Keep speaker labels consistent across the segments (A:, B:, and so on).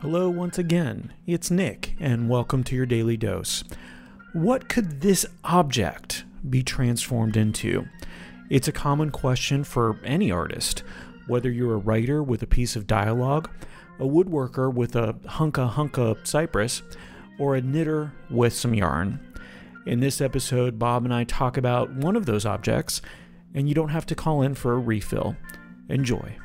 A: Hello, once again. It's Nick, and welcome to your daily dose. What could this object be transformed into? It's a common question for any artist, whether you're a writer with a piece of dialogue, a woodworker with a hunka hunka cypress, or a knitter with some yarn. In this episode, Bob and I talk about one of those objects, and you don't have to call in for a refill. Enjoy.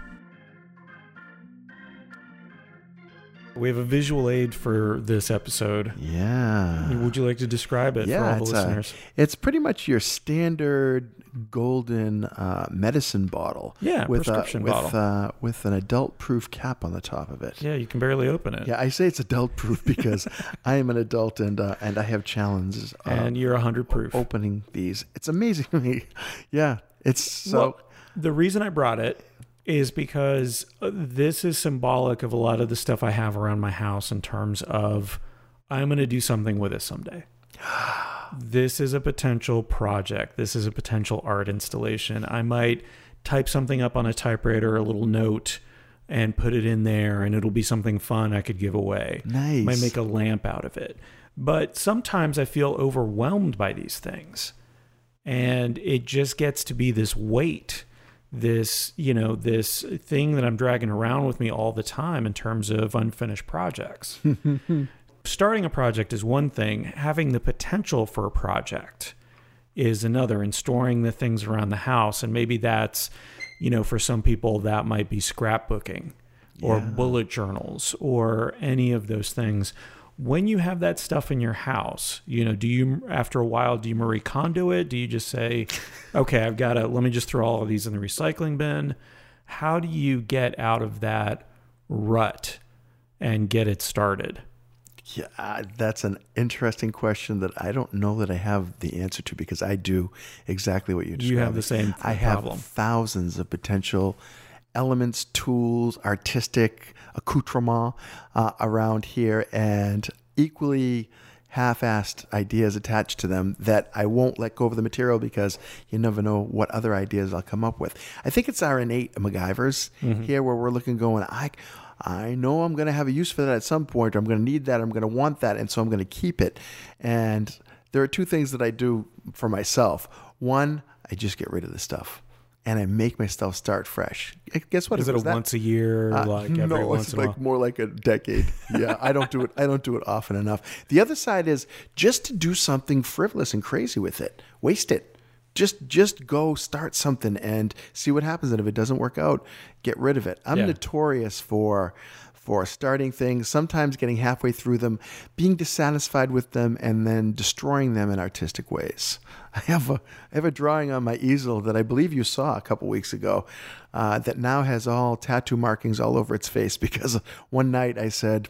A: We have a visual aid for this episode.
B: Yeah.
A: Would you like to describe it
B: yeah,
A: for all the
B: it's,
A: listeners?
B: A, it's pretty much your standard golden uh, medicine bottle.
A: Yeah,
B: with
A: prescription
B: a, with,
A: bottle.
B: Uh, with an adult-proof cap on the top of it.
A: yeah, you can barely open it.
B: Yeah, I say it's adult-proof because I am an adult and uh, and I have challenges. Uh,
A: And you're 100 proof.
B: opening these. It's amazing to me. Yeah, it's so.
A: well, the reason I brought it is because uh, this is symbolic of a lot of the stuff I have around my house in terms of I'm going to do something with it someday. this is a potential project. This is a potential art installation. I might type something up on a typewriter, a little note, and put it in there, and it'll be something fun I could give away.
B: Nice.
A: Might make a lamp out of it. But sometimes I feel overwhelmed by these things. And it just gets to be this weight, this, you know, this thing that I'm dragging around with me all the time in terms of unfinished projects. Starting a project is one thing, having the potential for a project is another, and storing the things around the house. And maybe that's, you know, for some people, that might be scrapbooking or
B: Yeah.
A: bullet journals or any of those things. When you have that stuff in your house, you know, do you, after a while, do you Marie Kondo it? Do you just say, okay, I've got to, let me just throw all of these in the recycling bin? How do you get out of that rut and get it started?
B: Yeah, uh, that's an interesting question that I don't know that I have the answer to because I do exactly what you described.
A: You have the same
B: I have thousands of potential elements, tools, artistic accoutrement uh, around here, and equally half-assed ideas attached to them that I won't let go of the material because you never know what other ideas I'll come up with. I think it's our innate MacGyvers
A: Mm-hmm.
B: here where we're looking going, I I know I'm going to have a use for that at some point. Or I'm going to need that. I'm going to want that. And so I'm going to keep it. And there are two things that I do for myself. One, I just get rid of the stuff and I make myself start fresh. Guess what?
A: Is it a
B: that-
A: once a year,
B: uh,
A: like every
B: no,
A: once
B: it's
A: in a
B: like
A: while?
B: more like a decade. Yeah, I don't do it. I don't do it often enough. The other side is just to do something frivolous and crazy with it. Waste it. Just just go start something and see what happens. And if it doesn't work out, get rid of it. I'm
A: Yeah.
B: notorious for for starting things, sometimes getting halfway through them, being dissatisfied with them, and then destroying them in artistic ways. I have a I have a drawing on my easel that I believe you saw a couple weeks ago, uh, that now has all tattoo markings all over its face because one night I said.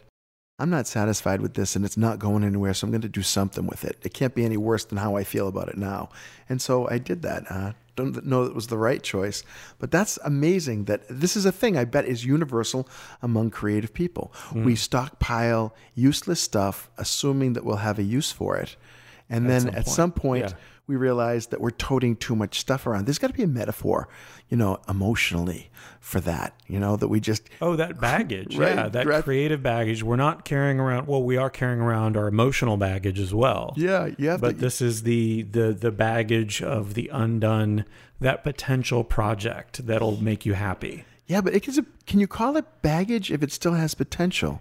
B: I'm not satisfied with this and it's not going anywhere, so I'm going to do something with it. It can't be any worse than how I feel about it now. And so I did that. Uh, don't know that it was the right choice, but that's amazing that this is a thing I bet is universal among creative people. We stockpile useless stuff, assuming that we'll have a use for it. And then
A: some
B: at
A: point.
B: some point,
A: Yeah.
B: We realize that we're toting too much stuff around. There's got to be a metaphor, you know, emotionally for that, you know, that we just
A: Oh, that baggage.
B: Right,
A: Yeah, that
B: right.
A: creative baggage. We're not carrying around. Well, we are carrying around our emotional baggage as well.
B: yeah, yeah.
A: But
B: to,
A: this is the the the baggage of the undone, that potential project that'll make you happy.
B: Yeah, but it can, can you call it baggage if it still has potential?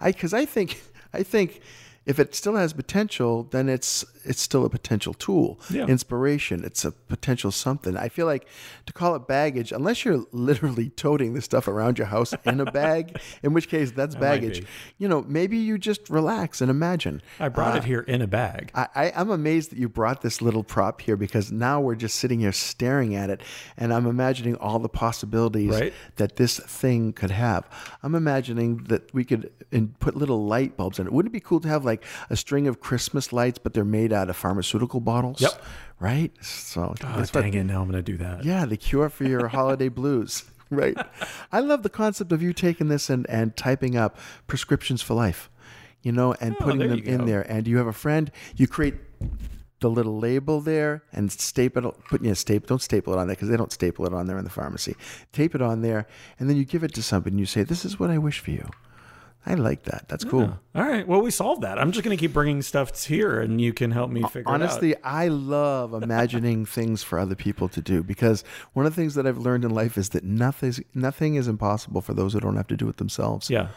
B: I because I think I think if it still has potential, then it's it's still a potential tool,
A: Yeah.
B: inspiration. It's a potential something. I feel like to call it baggage, unless you're literally toting the stuff around your house in a bag, in which case that's
A: might
B: baggage. You know, maybe you just relax and imagine.
A: I brought it uh, here in a bag.
B: I, I, I'm amazed that you brought this little prop here because now we're just sitting here staring at it, and I'm imagining all the possibilities
A: Right.
B: that this thing could have. I'm imagining that we could in, put little light bulbs in it. Wouldn't it be cool to have like a string of Christmas lights, but they're made out of pharmaceutical bottles?
A: Yep.
B: Right. So
A: Oh,
B: that's what-
A: dang it! Now I'm going to do that.
B: yeah, the cure for your holiday blues. Right. I love the concept of you taking this and, and typing up prescriptions for life, you know, and
A: Oh,
B: putting them in there. And you have a friend, you create the little label there and staple it. Put you know, staple. Don't staple it on there because they don't staple it on there in the pharmacy. Tape it on there, and then you give it to somebody and you say, "This is what I wish for you." I like that. That's cool.
A: All right. Well, we solved that. I'm just going to keep bringing stuff here and you can help me figure
B: Honestly,
A: it out.
B: Honestly, I love imagining things for other people to do because one of the things that I've learned in life is that nothing nothing is impossible for those who don't have to do it themselves.
A: Yeah.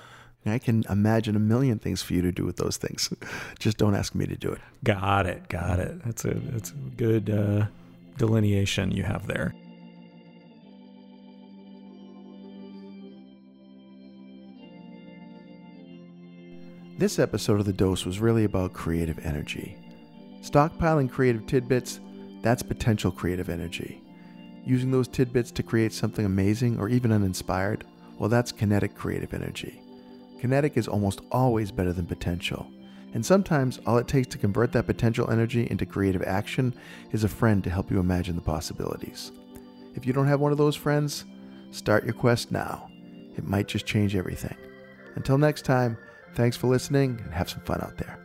B: I can imagine a million things for you to do with those things. Just don't ask me to do it.
A: Got it. Got it. That's a that's a good uh, delineation you have there.
B: This episode of The Dose was really about creative energy. Stockpiling creative tidbits, that's potential creative energy. Using those tidbits to create something amazing or even uninspired, well, that's kinetic creative energy. Kinetic is almost always better than potential. And sometimes all it takes to convert that potential energy into creative action is a friend to help you imagine the possibilities. If you don't have one of those friends, start your quest now. It might just change everything. Until next time, thanks for listening and have some fun out there.